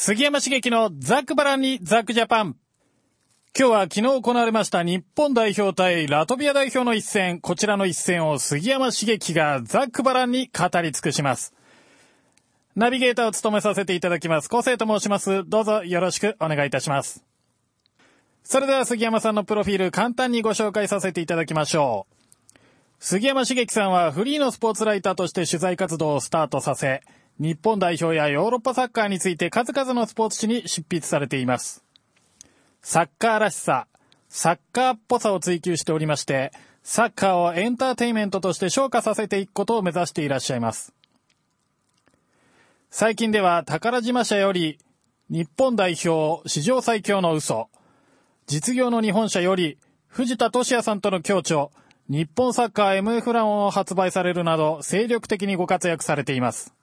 杉山茂樹のザックバランにザックジャパン。今日は昨日行われました日本代表対ラトビア代表の一戦、こちらの一戦を杉山茂樹がザックバランに語り尽くします。ナビゲーターを務めさせていただきます。昴生と申します。どうぞよろしくお願いいたします。それでは杉山さんのプロフィール簡単にご紹介させていただきましょう。杉山茂樹さんはフリーのスポーツライターとして取材活動をスタートさせ、日本代表やヨーロッパサッカーについて数々のスポーツ紙に執筆されています。サッカーらしさ、サッカーっぽさを追求しておりまして、サッカーをエンターテイメントとして昇華させていくことを目指していらっしゃいます。最近では宝島社より日本代表史上最強の嘘、実業の日本社より藤田俊也さんとの協調、日本サッカー MF ランを発売されるなど精力的にご活躍されています。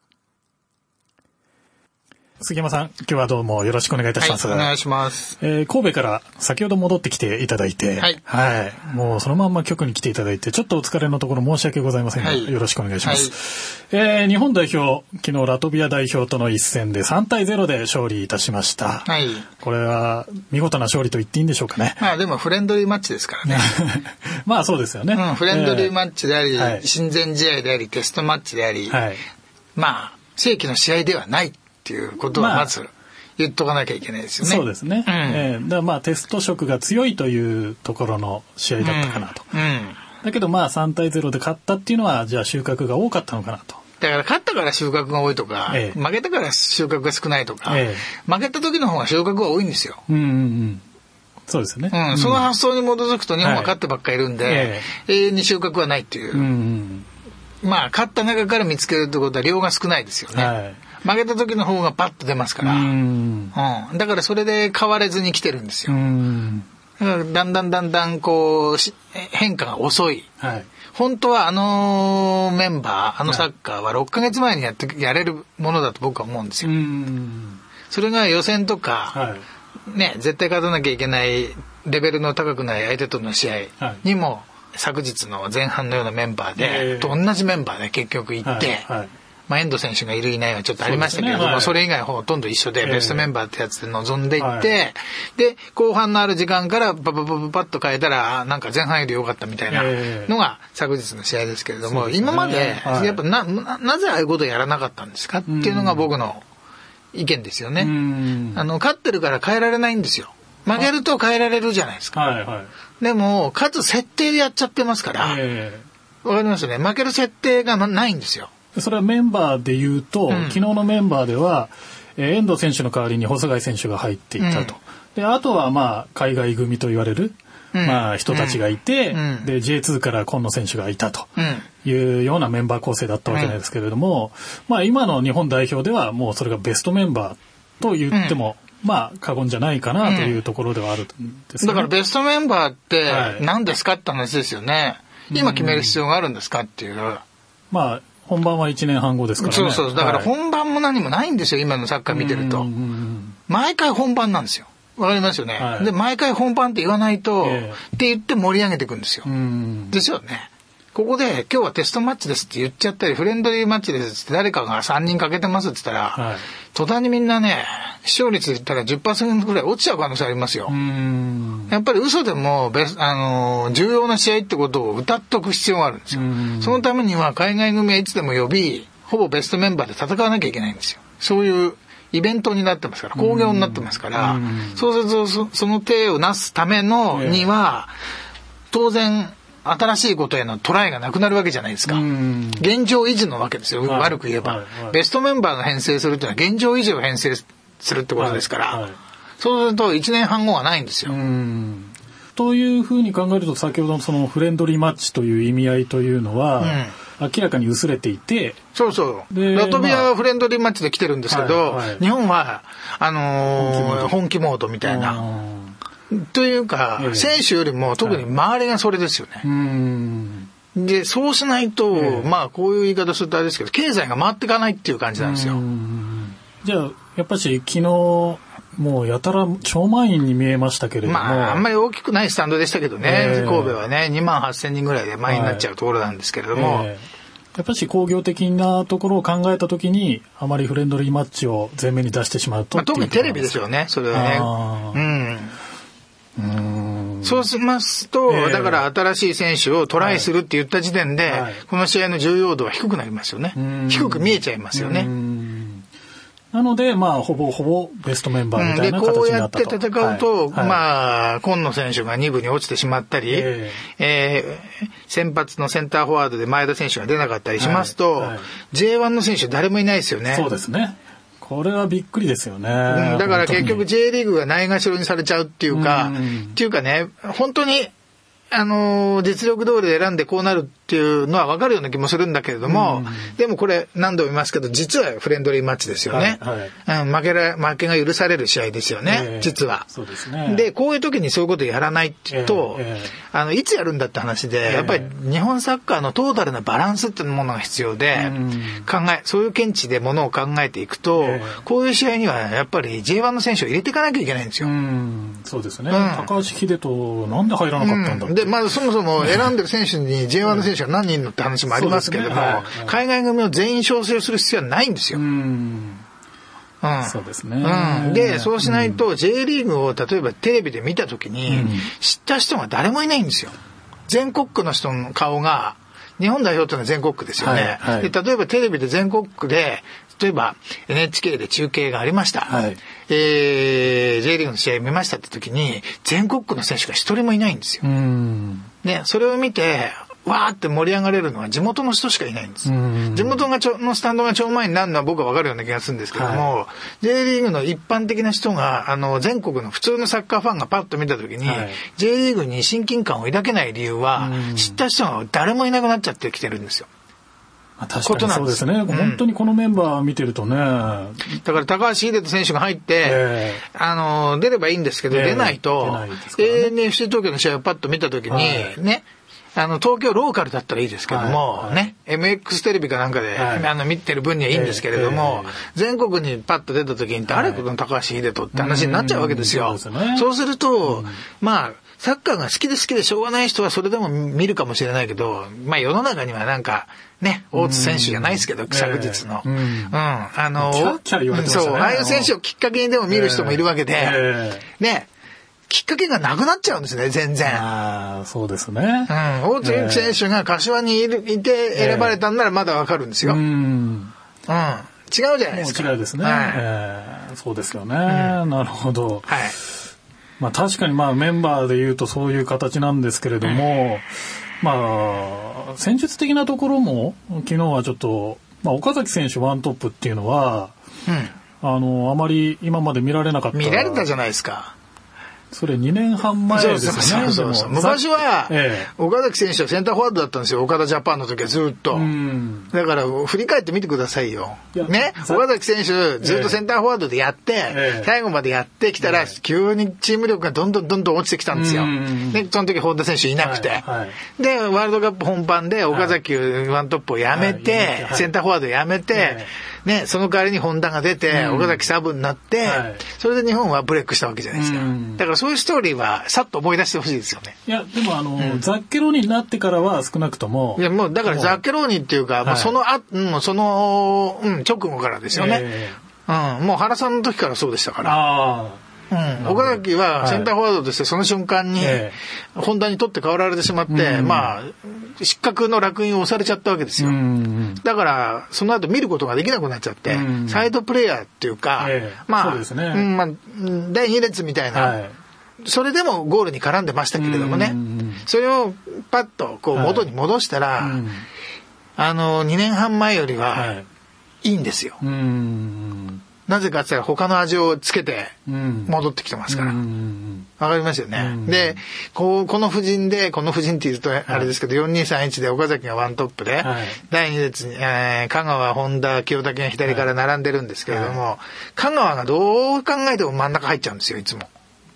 杉山さん、今日はどうもよろしくお願いいたします。はい、お願いします。えー、神戸から先ほど戻ってきていただいて、はい。はい。もうそのまんま局に来ていただいて、ちょっとお疲れのところ申し訳ございませんが、はい、よろしくお願いします。はい、えー、日本代表、昨日ラトビア代表との一戦で3対0で勝利いたしました。はい。これは見事な勝利と言っていいんでしょうかね。まあでもフレンドリーマッチですからね。まあそうですよね。うん、フレンドリーマッチであり、えー、親善試合であり、テストマッチであり、はい。まあ、正規の試合ではないっていうことはまず、まあ言っとかなきゃいけないですよね。そうですね。うん、えー、だまあテスト色が強いというところの試合だったかなと。うん、うん、だけどまあ3対0で勝ったっていうのはじゃあ収穫が多かったのかなと。だから勝ったから収穫が多いとか、ええ、負けたから収穫が少ないとか、え、負けた時の方が収穫が多いんですよ。うんうんうんそうですね。うん、その発想に基づくと日本は勝ってばっかりいるんで、はい、永遠に収穫はないっていう。うんうん、まあ、勝った中から見つけるってことは量が少ないですよね。はい負けた時の方がパッと出ますから。うん、うん、だからそれで変われずに来てるんですよ。だからだんだんだんだんこう変化が遅い。はい、本当はあのメンバー、あのサッカーは6ヶ月前にやってやれるものだと僕は思うんですよ。それが予選とか、はい、ね、絶対勝たなきゃいけないレベルの高くない相手との試合にも、昨日の前半のようなメンバーで、と同じメンバーで結局行って、はい。はいまあ、遠藤選手がいるいないはちょっとありましたけれども、そ、ねはい、それ以外ほとんど一緒で、ベストメンバーってやつで臨んでいって、えー、で、後半のある時間からパパパパパッと変えたら、なんか前半より良かったみたいなのが昨日の試合ですけれども、えー、今まで、やっぱな、なぜああいうことをやらなかったんですかっていうのが僕の意見ですよね。あの、勝ってるから変えられないんですよ。負けると変えられるじゃないですか。はいはい、でも、かつ設定でやっちゃってますから、わ、え。ー、かりますね。負ける設定がないんですよ。それはメンバーで言うと、うん、昨日のメンバーでは、えー、遠藤選手の代わりに細貝選手が入っていたと。うん、であとはまあ海外組と言われる、うん、まあ人たちがいて、で J2 から今野選手がいたというようなメンバー構成だったわけなんですけれども、まあ今の日本代表ではもうそれがベストメンバーと言っても、まあ過言じゃないかなというところではあるんですね、だからベストメンバーって何ですかって話ですよね。今決める必要があるんですかっていう。まあ本番は1年半後ですからね。そうそう。だから本番も何もないんですよ、今のサッカー見てると。毎回本番なんですよ。わかりますよね、はい、で、毎回本番って言わないと、えー、って言って盛り上げていくんですよ。ですよね。ここで今日はテストマッチですって言っちゃったり、フレンドリーマッチですって誰かが3人かけてますって言ったら、はい、途端にみんなね、視聴率で言ったら10%ぐらい落ちちゃう可能性ありますよ。やっぱり嘘でもベス、あの、重要な試合ってことを歌っとく必要があるんですよ。そのためには海外組はいつでも呼び、ほぼベストメンバーで戦わなきゃいけないんですよ。そういうイベントになってますから、興行になってますから、そうするとそその手をなすためのには、当然、新しいことへのトライがなくなるわけじゃないですか。現状維持のわけですよ、はい、悪く言えば、はい。はい、ベストメンバーが編成するっていうのは現状維持を編成するってことですから、そうすると1年半後はないんですよ。というふうに考えると先ほどのそのフレンドリーマッチという意味合いというのは、明らかに薄れていて。そうそう。ラトビアはフレンドリーマッチで来てるんですけど、まあはい。はい、日本は、あのー、本気モード。みたいな。というか、選手よりも特に周りがそれですよね。で、そうしないと、まあ、こういう言い方するとあれですけど、経済が回っていかないっていう感じなんですよ。じゃあ、やっぱし昨日、もうやたら超満員に見えましたけれども。まあ、あんまり大きくないスタンドでしたけどね、えー、神戸はね、2万8千人ぐらいで満員になっちゃうところなんですけれども、はい。えやっぱり工業的なところを考えたときに、あまりフレンドリーマッチを前面に出してしまうとまあ、特にテレビですよね、それはね。うん。そうしますと、えー、だから新しい選手をトライするって言った時点で、はい、この試合の重要度は低くなりますよね。低く見えちゃいますよね。なので、まあ、ほぼほぼベストメンバーみたいな形になったと、うん、で、こうやって戦うと、はい、まあ、今野選手が2部に落ちてしまったり、えー、えー、先発のセンターフォワードで前田選手が出なかったりしますと、はい。はい、J1 の選手誰もいないですよね。そうですね。これはびっくりですよね。うん、だから結局 J リーグがないがしろにされちゃうっていうか、っていうかね、本当に、あのー、実力通りで選んでこうなるっていうのは分かるような気もするんだけれども、うん、でもこれ何度も言いますけど、実はフレンドリーマッチですよね。はいはい、うん、負けら、負けが許される試合ですよね、えー、実は。そうですね。で、こういう時にそういうことやらないっていうと、えーえー、あの、いつやるんだって話で、やっぱり日本サッカーのトータルなバランスっていうものが必要で、考え、そういう見地でものを考えていくと、こういう試合にはやっぱり J1 の選手を入れていかなきゃいけないんですよ。そうですね。高橋秀人、なんで入らなかったんだで、まずそもそも選んでる選手に J1 の選手手が何人のって話もありますけれども、ねはいはい、海外組を全員招集する必要はないんですよ。うんうん、そうですね。うん、で、そうしないと J リーグを例えばテレビで見たときに、知った人が誰もいないんですよ。全国区の人の顔が、日本代表っていうのは全国区ですよね、はいはい、で。例えばテレビで全国区で、例えば NHK で中継がありました。はい、えー、J リーグの試合見ましたって時に、全国区の選手が一人もいないんですよ。ね、それを見て、わーって盛り上がれるのは地元の人しかいないんです。地元がちょのスタンドが超前になるのは僕はわかるような気がするんですけども、はい、J リーグの一般的な人が、あの、全国の普通のサッカーファンがパッと見たときに、はい、J リーグに親近感を抱けない理由は、知った人が誰もいなくなっちゃってきてるんですよ。確かにそうですね、うん、本当にこのメンバー見てるとね。だから高橋秀人選手が入って、えー、あの、出ればいいんですけど、えー、出ないと、ね、永遠に FC 東京の試合をパッと見たときに、はい、ね、あの、東京ローカルだったらいいですけども、はい。はい、ね、MX テレビかなんかで、はい、あの、見てる分にはいいんですけれども、えーえ。ー、全国にパッと出た時に、誰この高橋秀人って話になっちゃうわけですよ。そうすね、そうすると、うん、まあ、サッカーが好きで好きでしょうがない人はそれでも見るかもしれないけど、まあ世の中にはなんか、ね、大津選手じゃないですけど、昨日の。うん。うん、あの、そう、ああいう選手をきっかけにでも見る人もいるわけで、ね、きっかけがなくなっちゃうんですね、全然。ああ、そうですね。うん。大津選手が柏にいるいて選ばれたんならまだわかるんですよ。うん。うん。違うじゃないですか。違うですね。はい、えー、そうですよね、うん、なるほど。はい。まあ確かにまあメンバーで言うとそういう形なんですけれども、まあ、戦術的なところも昨日はちょっと、まあ岡崎選手ワントップっていうのは、うん、あの、あまり今まで見られなかった。見られたじゃないですか。それ2年半前ですよね。そうそうそう昔は、岡崎選手はセンターフォワードだったんですよ。岡田ジャパンの時はずっと。だから、振り返ってみてくださいよ。ね？岡崎選手、ずっとセンターフォワードでやって、最後までやってきたら、急にチーム力がどんどんどんどん落ちてきたんですよ。で、その時本田選手いなくて。で、ワールドカップ本番で岡崎ワントップをやめて、センターフォワードやめて、ね、その代わりに本田が出て、岡崎サブになって、それで日本はブレイクしたわけじゃないですか。だからそういうストーリーはさっと思い出してほしいですよね。いや、でもあの、うん、ザッケローニになってからは少なくとも。いや、もうだからザッケローニっていうか、もうそのあ、うん、その、うん、直後からですよね。えー、うん、もう原さんの時からそうでしたから。ああ。うん、岡崎はセンターフォワードとしてその瞬間に、本田に取って代わられてしまって、まあ、失格の烙印を押されちゃったわけですよ。だから、その後見ることができなくなっちゃって、サイドプレイヤーっていうか、まあ、まあ、第2列みたいな、それでもゴールに絡んでましたけれどもね、それをパッとこう元に戻したら、あの、2年半前よりはい。いんですよ。なぜかって言ったら他の味をつけて戻ってきてますから。わかりますよね。で、こう、この布陣で、この布陣って言うとあれですけど、はい、4231で岡崎がワントップで、はい、第2列に、えー、香川、本田、清武が左から並んでるんですけれども、はい、香川がどう考えても真ん中入っちゃうんですよ、いつも。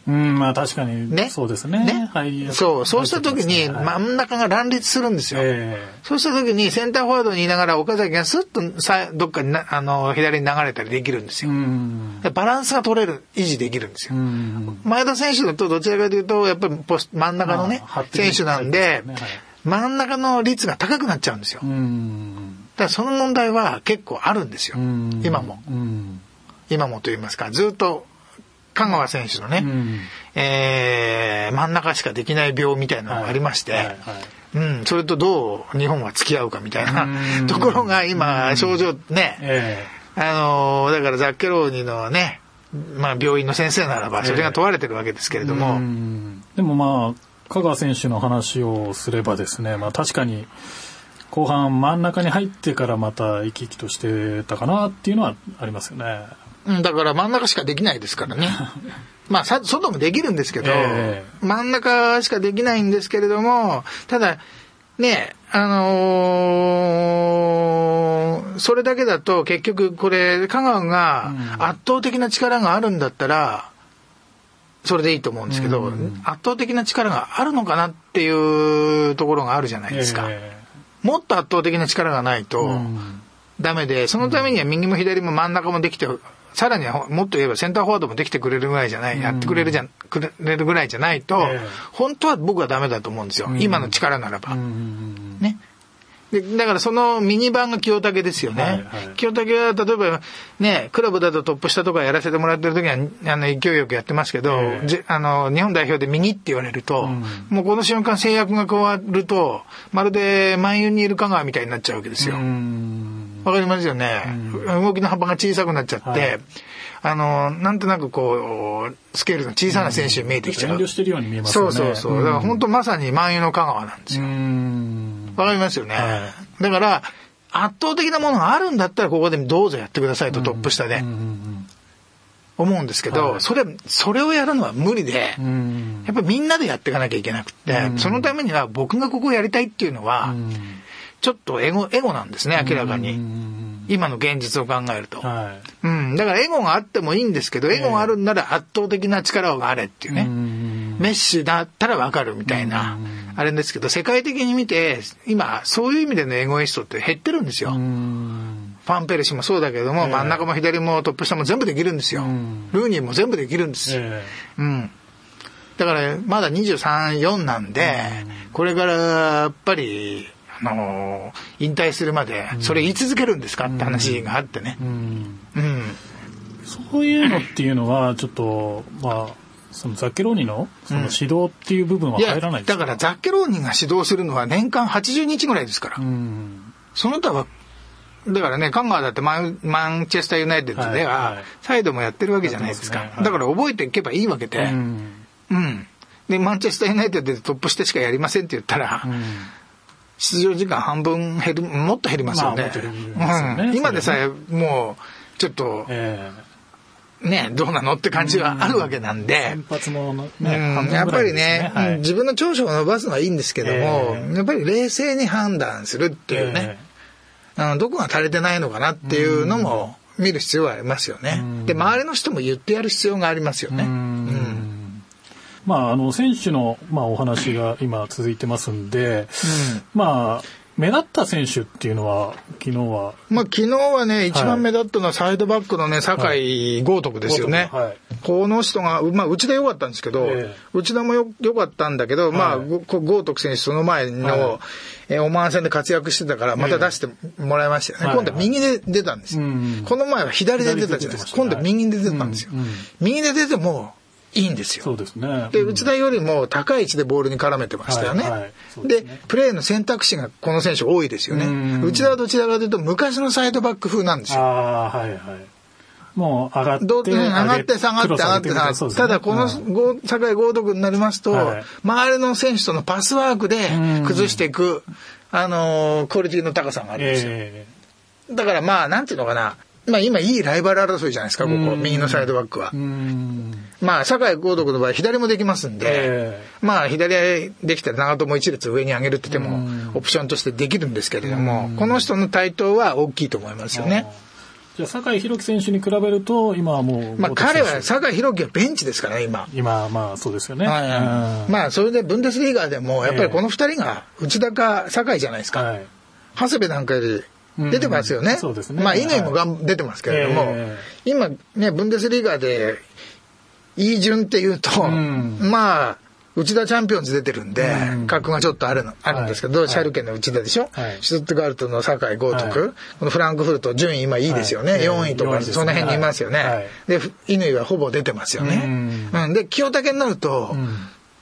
うん、まあ確かに。ね？そうですね。ね？はい。そう。そうした時に真ん中が乱立するんですよ。えー、そうした時にセンターフォワードにいながら岡崎がスッとさどっかになあの左に流れたりできるんですよ。バランスが取れる、維持できるんですよ。前田選手だとどちらかというと、やっぱりポス真ん中のね、選手なんで、真ん中の率が高くなっちゃうんですよ。だその問題は結構あるんですよ。今も。今もと言いますか、ずっと香川選手のね、うん、えー、真ん中しかできない病みたいなのがありまして、はいはいはい。うん、それとどう日本は付き合うかみたいなところが今、症状ね、えー、あのー、だからザッケローニのね、まあ病院の先生ならばそれが問われてるわけですけれども。えー、でもまあ、香川選手の話をすればですね、まあ確かに、後半真ん中に入ってからまた生き生きとしてたかなっていうのはありますよね。だから真ん中しかできないですからね。まあ、外もできるんですけど、えー、真ん中しかできないんですけれども、ただ、ね、あのー、それだけだと結局これ、香川が圧倒的な力があるんだったら、それでいいと思うんですけど、うん、圧倒的な力があるのかなっていうところがあるじゃないですか。えー、もっと圧倒的な力がないと、ダメで、そのためには右も左も真ん中もできてさらにはもっと言えばセンターフォワードもできてくれるぐらいじゃない、やってくれるじゃ、くれるぐらいじゃないと、本当は僕はダメだと思うんですよ。今の力ならば。ね。でだからそのミニ版が清武ですよね。はいはい、清武は例えばね、クラブだとトップ下とかやらせてもらってる時はあの勢いよくやってますけど、えー、あの日本代表でミニって言われると、うん、もうこの瞬間制約が加わると、まるで万有にいる香川みたいになっちゃうわけですよ。わかりますよね、動きの幅が小さくなっちゃって、はい、あの、なんとなくこう、スケールの小さな選手に見えてきちゃう。遠慮してるように見えますね。そうそうそう。だから本当まさに万有の香川なんですよ。わかりますよね。はい、だから、圧倒的なものがあるんだったらここでどうぞやってくださいと、トップ下で。思うんですけど、はい、それ、それをやるのは無理で、やっぱりみんなでやっていかなきゃいけなくて、そのためには僕がここやりたいっていうのは、ちょっとエゴ、エゴなんですね、明らかに。今の現実を考えると。はい、うん。だからエゴがあってもいいんですけど、エゴがあるんなら圧倒的な力があれっていうね。メッシだったらわかるみたいな、あれですけど、世界的に見て、今、そういう意味でのエゴイストって減ってるんですよ。ファンペルシもそうだけども、真ん中も左もトップ下も全部できるんですよ。ルーニーも全部できるんですよ。うん。だから、まだ23、4なんで、これからやっぱり、あのー、引退するまで、それ言い続けるんですかって話があってね。うん。うん、そういうのっていうのは、ちょっと、まあ、そのザッケローニのその指導っていう部分は入らないですか、うん、だからザッケローニが指導するのは年間80日ぐらいですから。うん、その他は、だからね、カンガーだってマンマンチェスターユナイテッドでは、サイドもやってるわけじゃないですか。すねはい、だから覚えていけばいいわけで、うん、うん。で、マンチェスターユナイテッドでトップしてしかやりませんって言ったら、出場時間半分減る、もっと減りますよね。まあ、ね。うん、今でさえもう、ちょっと、えー、ね、どうなのって感じはあるわけなんで。先発もね、うん、やっぱりね、はい、自分の長所を伸ばすのはいいんですけども、えー、やっぱり冷静に判断するっていうね、どこが足りてないのかなっていうのも見る必要はありますよね。で、周りの人も言ってやる必要がありますよね。うんまあ、あの選手の、まあ、お話が今続いてますんで、うん、まあ目立った選手っていうのは、昨日は。まあ、昨日はね、一番目立ったのはサイドバックのね、酒井豪徳ですよね。はい、この人が、まあ、内田良かったんですけど、えー、内田もよ良かったんだけど、まあ、豪徳選手その前の、はい、えー、オマーン戦で活躍してたから、また出してもらいましたよね。今度は右で出たんですよ。この前は左で出たじゃないですか。今度は右で出たんですよ。右で出ても、いいんですよ。そうですね。で、内田よりも高い位置でボールに絡めてましたよね。はいはいで、ね、プレーの選択肢がこの選手多いですよね。内田はどちらかというと昔のサイドバック風なんですよ。ああ、はいはい。もう上がって。上がって下がって上がって下がって。ただこの酒井豪徳になりますと、はい、周りの選手とのパスワークで崩していく、あのー、クオリティの高さがあるんですよ。えー、だからまあ、なんていうのかな。まあ今いいライバル争いじゃないですか、ここ、右のサイドバックは。まあ、酒井豪徳の場合、左もできますんで、えー、まあ、左できたら長友一列上に上げるって言っても、オプションとしてできるんですけれども、この人の台頭は大きいと思いますよね。じゃあ、酒井宏樹選手に比べると、今はもう。まあ、彼は、酒井宏樹はベンチですからね、今。今、まあ、そうですよね。はい、まあ、それで、ブンデスリーガーでも、やっぱりこの二人が、内田か酒井じゃないですか。はい、長谷部なんかより、出てますよね。そうですね。まあ、乾もがん、出てますけれども、えー、今ね、ブンデスリーガーで、いい順っていうと、うん、まあ、内田チャンピオンズ出てるんで、格がちょっとあるの、あるんですけど、シャルケの内田でしょ、はい、シュットガルトの酒井豪徳、このフランクフルト、順位今いいですよね。4位とか、その辺にいますよね。で、乾はほぼ出てますよね。うん。で、清武になると、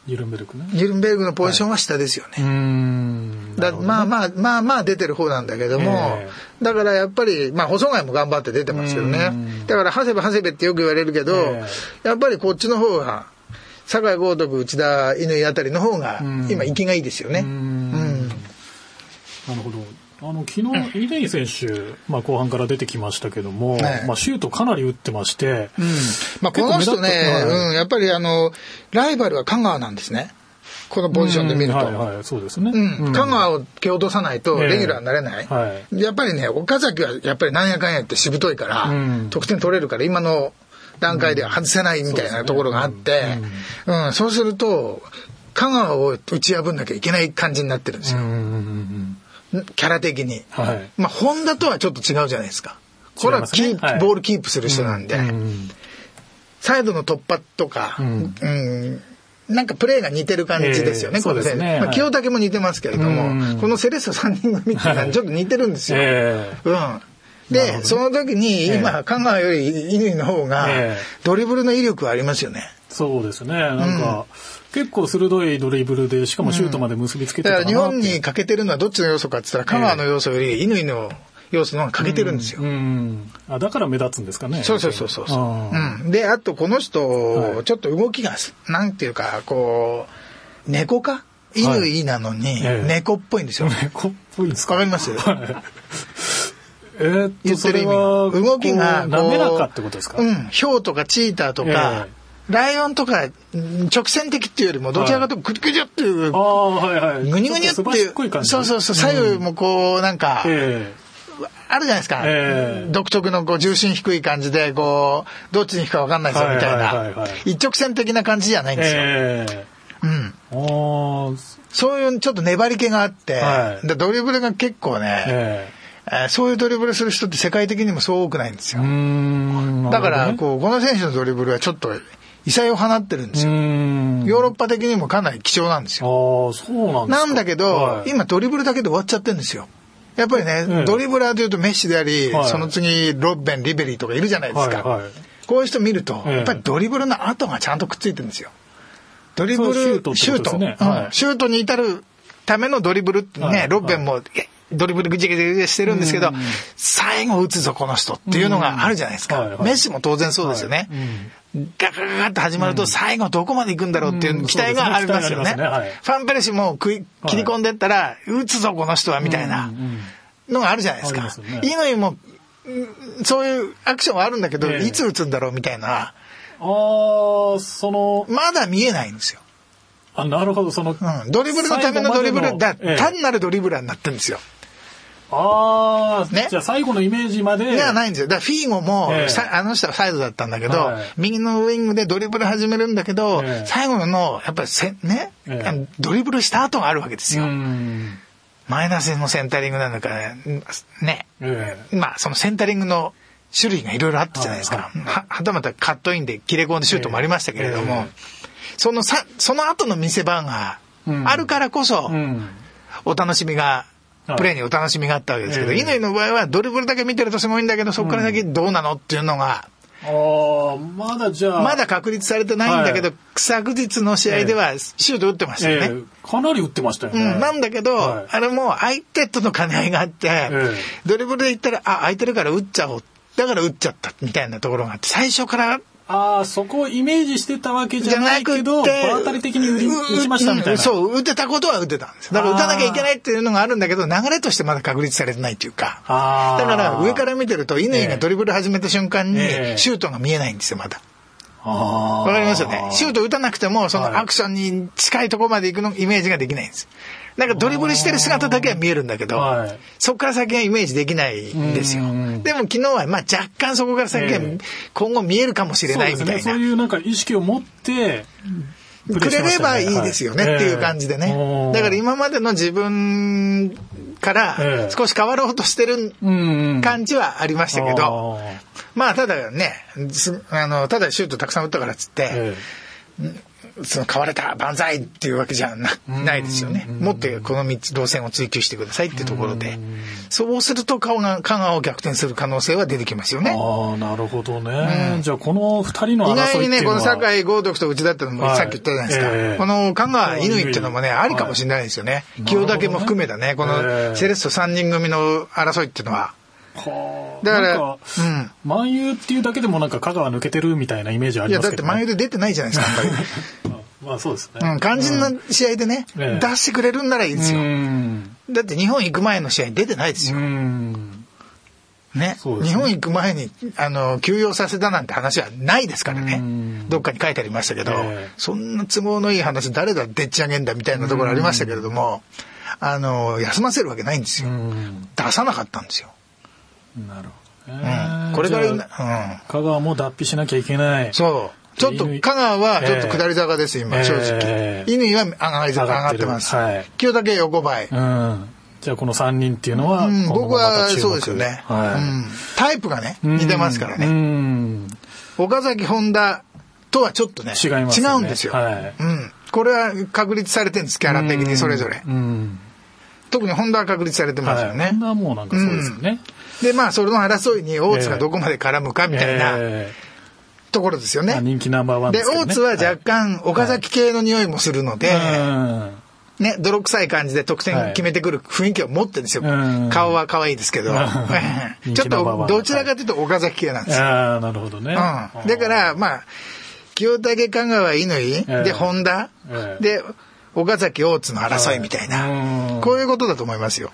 ユルンベルクね。ユルンベルクのポジションは下ですよね。だまあまあ、まあまあ出てる方なんだけども、だからやっぱり、まあ細貝も頑張って出てますけどね。だから、長谷部長谷部ってよく言われるけど、やっぱりこっちの方が、酒井豪徳、内田、乾あたりの方が、今、息がいいですよね。うんなるほど。あの昨日、イデイ選手、まあ、後半から出てきましたけども、ね、まあ、シュートかなり打ってまして、うんまあ、この人ね、うん、やっぱりあのライバルは香川なんですね。このポジションで見ると。はいはい、そうですね。うん。香川を蹴落とさないとレギュラーになれない。はい、やっぱりね、岡崎はやっぱりなんやかんやってしぶといから、得点取れるから、今の段階では外せないみたいなところがあって、うん、うん、そうすると、香川を打ち破んなきゃいけない感じになってるんですよ。キャラ的に。はい、まあ、ホンダとはちょっと違うじゃないですか。これはキープ、はい、ボールキープする人なんで、うん、サイドの突破とか、うん、うんなんかプレーが似てる感じですよね、えー、この選手。ね、まあ、清武も似てますけれども、このセレッソ3人組っていうのはちょっと似てるんですよ。えー、うん。で、その時に今、香川より乾の方が、ドリブルの威力はありますよね。そうですね。なんか、うん、結構鋭いドリブルで、しかもシュートまで結びつけてた、うん、だから日本に欠けてるのはどっちの要素かって言ったら、香川の要素より乾の要素の方が欠けてるんですよ。うん、あだから目立つんですかね。そうそうそうそうう。うん、で、あとこの人、ちょっと動きが、なんていうか、こう、猫か？乾なのに、猫っぽいんですよ。猫っぽいんですか？わかります、はい。えー、言ってる意味。動きが滑らかってことですか？うん。ヒョウとかチーターとか、えー、ライオンとか直線的っていうよりもどちらかというとクリクリっていう、あはいはい、グニグニっていうそうそうそう左右もこうなんか、えー、あるじゃないですか、えー、独特のこう重心低い感じでこうどっちに行くか分かんないぞみたいな、一直線的な感じじゃないんですよ。えー、うん、そういうちょっと粘り気があって、はい、ドリブルが結構ね、えーえそういうドリブルする人って世界的にもそう多くないんですよ。だから、こう、この選手のドリブルはちょっと異彩を放ってるんですよ。ヨーロッパ的にもかなり貴重なんですよ。あそうなんなんだけど、はい、今ドリブルだけで終わっちゃってるんですよ。やっぱりね、ええ、ドリブラーというとメッシであり、はい、その次ロッベン、リベリーとかいるじゃないですか。はいはい、こういう人見ると、やっぱりドリブルの後がちゃんとくっついてるんですよ。ドリブル、シュート、シュート、ねはい、シュートに至るためのドリブルってね、ロッベンも、ドリブルぐちぐちしてるんですけど、最後打つぞこの人っていうのがあるじゃないですか。メッシも当然そうですよね。ガガガガって始まると最後どこまで行くんだろうっていう期待がありますよね。ファンペルシも食い切り込んでったら、打つぞこの人はみたいなのがあるじゃないですか。乾もそういうアクションはあるんだけど、いつ打つんだろうみたいな。ああ、その。まだ見えないんですよ。あ、なるほど、その。うん。ドリブルのためのドリブルだ、単なるドリブラーになってるんですよ。ああ、ね。じゃあ最後のイメージまで。いや、ないんですよ。だフィーゴも、えー、あの人はサイドだったんだけど、はい、右のウイングでドリブル始めるんだけど、えー、最後の、やっぱりせ、ね、えー、ドリブルした後があるわけですよ。マイナスのセンタリングなんだからね、ね。まあ、そのセンタリングの種類がいろいろあったじゃないですか。はいはい、ははたまたカットインで切れ込んでシュートもありましたけれども、そのさ、その後の見せ場があるからこそ、お楽しみがプレーにお楽しみがあったわけですけど、乾、の場合はドリブルだけ見てるとすごいんだけど、そこから先どうなのっていうのが、ああ、まだじゃあ。まだ確立されてないんだけど、はい、昨日の試合ではシュート打ってましたよね。えー、かなり打ってましたよね。うん、なんだけど、はい、あれも相手との兼ね合いがあって、えー、ドリブルで言ったら、あ、空いてるから打っちゃおう。だから打っちゃったみたいなところがあって、最初からああ、そこをイメージしてたわけじゃないけど、場当たり的に打ちましたみたいな。そう、打てたことは打てたんです。だから打たなきゃいけないっていうのがあるんだけど、流れとしてまだ確立されてないっていうか。だから上から見てると、乾がドリブル始めた瞬間に、シュートが見えないんですよ、まだ。わかりますよね。シュート打たなくても、そのアクションに近いところまで行くの、イメージができないんです。なんかドリブルしてる姿だけは見えるんだけど、はい、そこから先はイメージできないんですよ。でも昨日はまあ若干そこから先は今後見えるかもしれないみたいな。そう、ね,、いうなんか意識を持って、くれればいいですよねっていう感じでね。だから今までの自分から少し変わろうとしてる感じはありましたけど、まあただね、あの、ただシュートたくさん打ったからっつって、その買われた万歳っていうわけじゃなないですよね。もっとこの道路線を追求してくださいってところで、そうすると香川香川を逆転する可能性は出てきますよね。ああ、なるほどね。うん、じゃあこの二人の意外にね、この酒井豪徳と内田ってのもさっき言ったじゃないですか。えー、この香川乾っていうのもね、ありかもしれないですよね。清武も含めたね、このセレッソ3人組の争いっていうのは。はあ、だから、うん。万有っていうだけでもなんか香川抜けてるみたいなイメージありますけど、ね、いや、だって万有で出てないじゃないですか、やっぱり。まあそうですね。うん、肝心な試合でね、うん、出してくれるんならいいですよ。だって日本行く前の試合出てないですよ。ね、ね、日本行く前にあの休養させたなんて話はないですからね。どっかに書いてありましたけど、えー、そんな都合のいい話誰だでっち上げんだみたいなところありましたけれどもあの休ませるわけないんですよ。出さなかったんですよなるほど、ね、うん、これから、うん、香川も脱皮しなきゃいけない。そう。ちょっと香川はちょっと下り坂です、今、正直。乾は上がり坂上がってます。はい、清武横ばい。うん。じゃあこの3人っていうのは、うん、僕はそうですよね、はい。うん、タイプがね似てますからね。岡崎本田とはちょっとね違います、ね、違うんですよ、はい、うん、これは確立されてるんですキャラ的にそれぞれ。特に本田は確立されてますよね、はい、本田はもうなんかそうですよね、でまあその争いに大津がどこまで絡むかみたいな、えーところですよね。人気ナンバーワンで、ね、大津は若干岡崎系の匂いもするので、はい、ね、泥臭い感じで得点決めてくる雰囲気を持ってるんですよ。顔は可愛いですけど、ちょっとどちらかというと岡崎系なんですよ。ああ、なるほどね。うん、だから、まあ、清武香川乾、で、本田、で、岡崎大津の争いみたいな、こういうことだと思いますよ。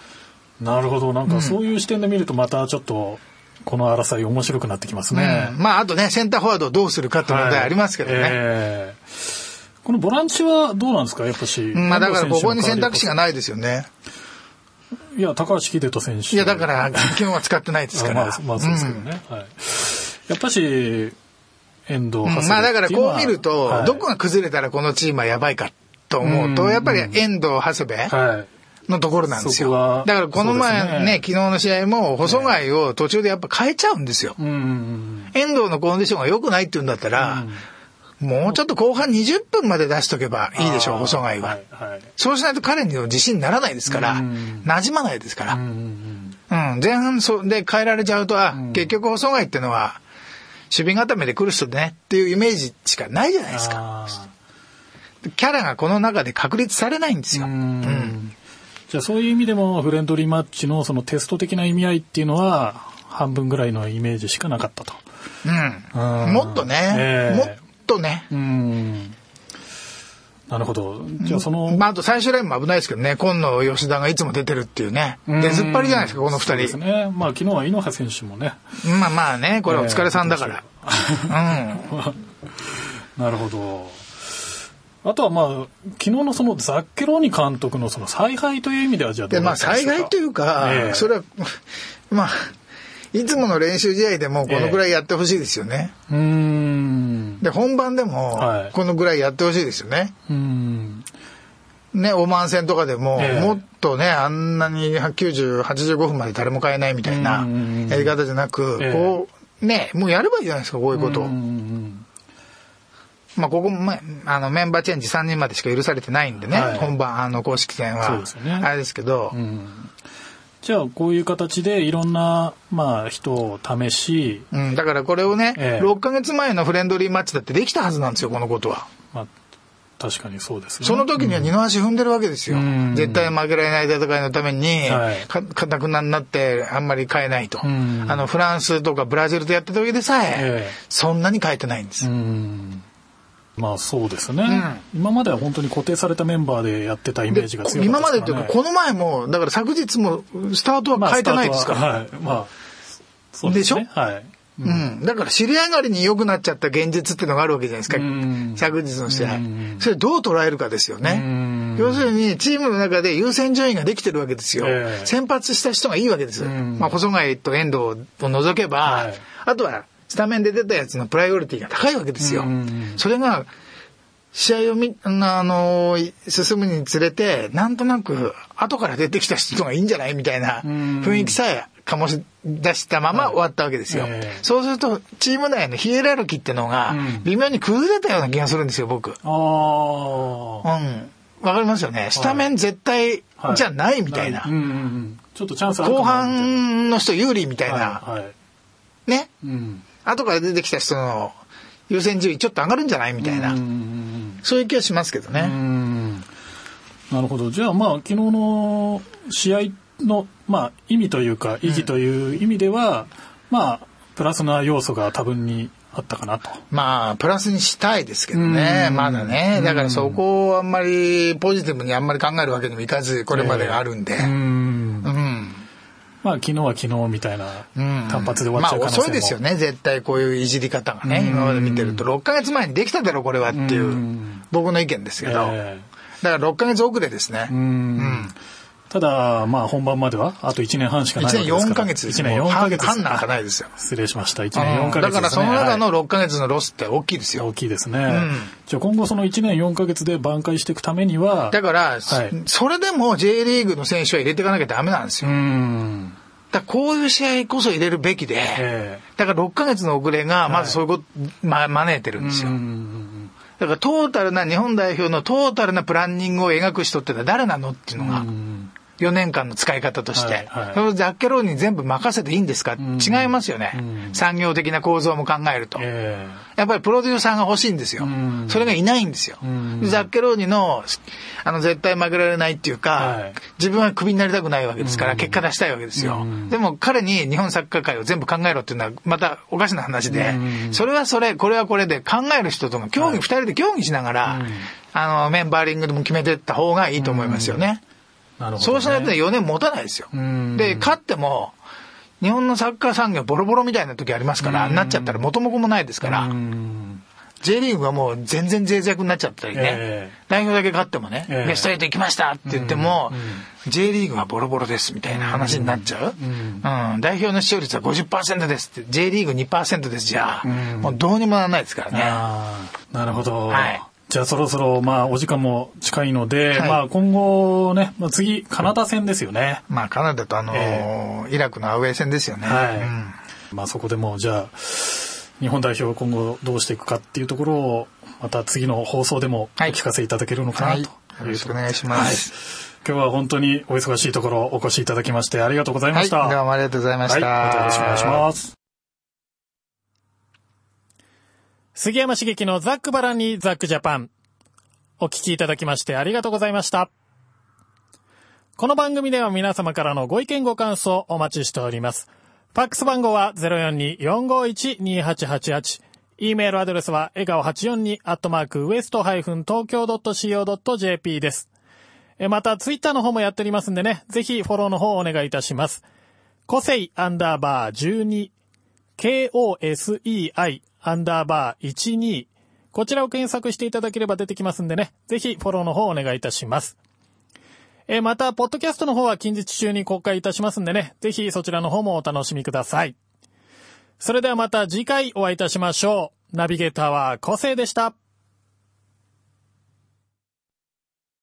なるほど。なんかそういう視点で見るとまたちょっと、この争い面白くなってきますね。うん、まあ、あとね、センターフォワードをどうするかって問題ありますけどね。はいえー、このボランチはどうなんですか？やっぱし。まあ、だからここに選択肢がないですよね。いや、高橋秀人選手。いや、だから、基本は使ってないですから。まあ、まあ、そうですけどね。うん、はい。やっぱし、遠藤、うん、まあ、だからこう見ると、はい、どこが崩れたらこのチームはやばいかと思うと、やっぱり遠藤、長谷部。はいのところなんですよ。だからこの前ね、ね昨日の試合も細貝を途中でやっぱ変えちゃうんですよ。遠藤のコンディションが良くないって言うんだったら、もうちょっと後半20分まで出しとけばいいでしょう、細貝は、はい。はい。そうしないと彼に自信にならないですから、馴染まないですから。うん、前半そで変えられちゃうと、あ、結局細貝っていうのは、守備固めで来る人でねっていうイメージしかないじゃないですか。キャラがこの中で確立されないんですよ。うんじゃあそういう意味でもフレンドリーマッチのそのテスト的な意味合いっていうのは半分ぐらいのイメージしかなかったと。うん。もっとね、えー、もっとね。うん。なるほど。じゃあその。まああと最終ラインも危ないですけどね、今野吉田がいつも出てるっていうね。出ずっぱりじゃないですか、この二人。ですね。まあ昨日は井上選手もね。まあまあね、これお疲れさんだから。えー、うん。なるほど。あとはまあ、昨日のそのザッケローニ監督のその采配という意味ではじゃあどうまあ采配というか、えー、それは、まあ、いつもの練習試合でもこのぐらいやってほしいですよね。えー、で、本番でもこのぐらいやってほしいですよね。ね、オマーン戦とかでも、えー、もっとね、あんなに90、85分まで誰も変えないみたいなやり方じゃなく、こう、ね、もうやればいいじゃないですか、こういうこと。まあ、ここも、まあ、の、メンバーチェンジ3人までしか許されてないんでね、はい、本番、あの、公式戦は。そうですね。あれですけど、うん、じゃあ、こういう形でいろんな、まあ、人を試し。うん、だからこれをね、えー、6ヶ月前のフレンドリーマッチだってできたはずなんですよ、このことは。まあ確かにそうですね。その時には二の足踏んでるわけですよ。うん、絶対負けられない戦いのために、はい、か、かたくなになってあんまり変えないと。うん、あの、フランスとかブラジルとやってた時でさえ、えー、そんなに変えてないんです。うんまあそうですね、うん、今までは本当に固定されたメンバーでやってたイメージが強かった、ね、今までっていうかこの前もだから昨日もスタートは変えてないですから、まあ、はい。まあそうで、ね、しょ？はい。うん、だから尻上がりに良くなっちゃった現実っていうのがあるわけじゃないですか、昨日の試合。それどう捉えるかですよね。要するに、チームの中で優先順位ができてるわけですよ。えー、先発した人がいいわけです。まあ、細貝と遠藤を除けば、はい、あとはスタメンで出たやつのプライオリティが高いわけですよ。それが、試合をみ、あの、進むにつれて、なんとなく、後から出てきた人がいいんじゃないみたいな雰囲気さえ醸し出したまま終わったわけですよ。はいえー、そうすると、チーム内のヒエラルキーっていうのが、微妙に崩れたような気がするんですよ、僕。ああ。うん。わかりますよね。スタメン絶対じゃないみたいな。はいうんうん、ちょっとチャンス後半の人有利みたいな。はいはい、ね、うん、後から出てきた人の優先順位ちょっと上がるんじゃない？みたいな。そういう気がしますけどね。なるほど。じゃあまあ昨日の試合の、まあ、意味というか意義という意味では、うん、まあプラスな要素が多分にあったかなと。まあ、プラスにしたいですけどね、まだね。だからそこをあんまりポジティブにあんまり考えるわけにもいかず、これまでがあるんで。えー、うんまあ、昨日は昨日みたいな単発で終わっちゃう可能性も、まあ、遅いですよね、絶対こういういじり方がね、今まで見てると。6か月前にできただろ、これはっていう、僕の意見ですけど。えー、だから6か月遅れですね。うん。ただ、まあ本番まではあと1年半しかないわけですから1年4ヶ月1年4ヶ月半なんかないですよ。失礼しました。1年4ヶ月、ね、だからその中の6ヶ月のロスって大きいですよ。大きいですね。うん、じゃあ今後その1年4ヶ月で挽回していくためには。だから、はい、それでも J リーグの選手は入れていかなきゃダメなんですよ。うんだこういう試合こそ入れるべきで、えー、だから6ヶ月の遅れがまずそういうこと、はい、ま、招いてるんですよ。だからトータルな日本代表のトータルなプランニングを描く人ってのは誰なのっていうのが、4年間の使い方として、はいはい、ザッケローに全部任せていいんですか、うん、違いますよね、うん、産業的な構造も考えると、えー、やっぱりプロデューサーが欲しいんですよ、うん、それがいないんですよ、ザッケローニのあの絶対負けられないっていうか、はい、自分はクビになりたくないわけですから、結果出したいわけですよ、でも彼に日本サッカー界を全部考えろっていうのはまたおかしな話で、それはそれこれはこれで考える人との協議、2人で協議しながら、あのメンバーリングでも決めていった方がいいと思いますよね。ね、そうしないと4年持たないですよ。で、勝っても、日本のサッカー産業ボロボロみたいな時ありますから、なっちゃったら元も子もないですから、J リーグはもう全然脆弱になっちゃったりね、えー、代表だけ勝ってもね、えー、ベスト8行きましたって言っても、うん、J リーグはボロボロですみたいな話になっちゃう、うん、うん、代表の視聴率は50%ですって、J リーグ2%ですじゃあ、うん、もうどうにもならないですからね。なるほど。はい。じゃあそろそろまあお時間も近いので、はい、まあ今後ね、まあ、次カナダ戦ですよね。まあカナダとあのーえー、イラクのアウェー戦ですよね。はい。うん、まあそこでもじゃあ日本代表今後どうしていくかっていうところをまた次の放送でもお聞かせいただけるのかなと、はい、よろしくお願いします。今日は本当にお忙しいところお越しいただきましてありがとうございました。どうもありがとうございました。はい、またよろしくお願いします。杉山茂樹のザックバランにザックジャパン。お聞きいただきましてありがとうございました。この番組では皆様からのご意見ご感想お待ちしております。ファックス番号は042-451-2888。e メールアドレスは笑顔842アットマークウエストハイフン東京 .co.jp です。また、ツイッターの方もやっておりますんでね、ぜひフォローの方をお願いいたします。個性アンダーバー12、KOSEI アンダーバー12、こちらを検索していただければ出てきますんでね、ぜひフォローの方お願いいたします。えまた、ポッドキャストの方は近日中に公開いたしますんでね、ぜひそちらの方もお楽しみください。それではまた次回お会いいたしましょう。ナビゲーターは個性でした。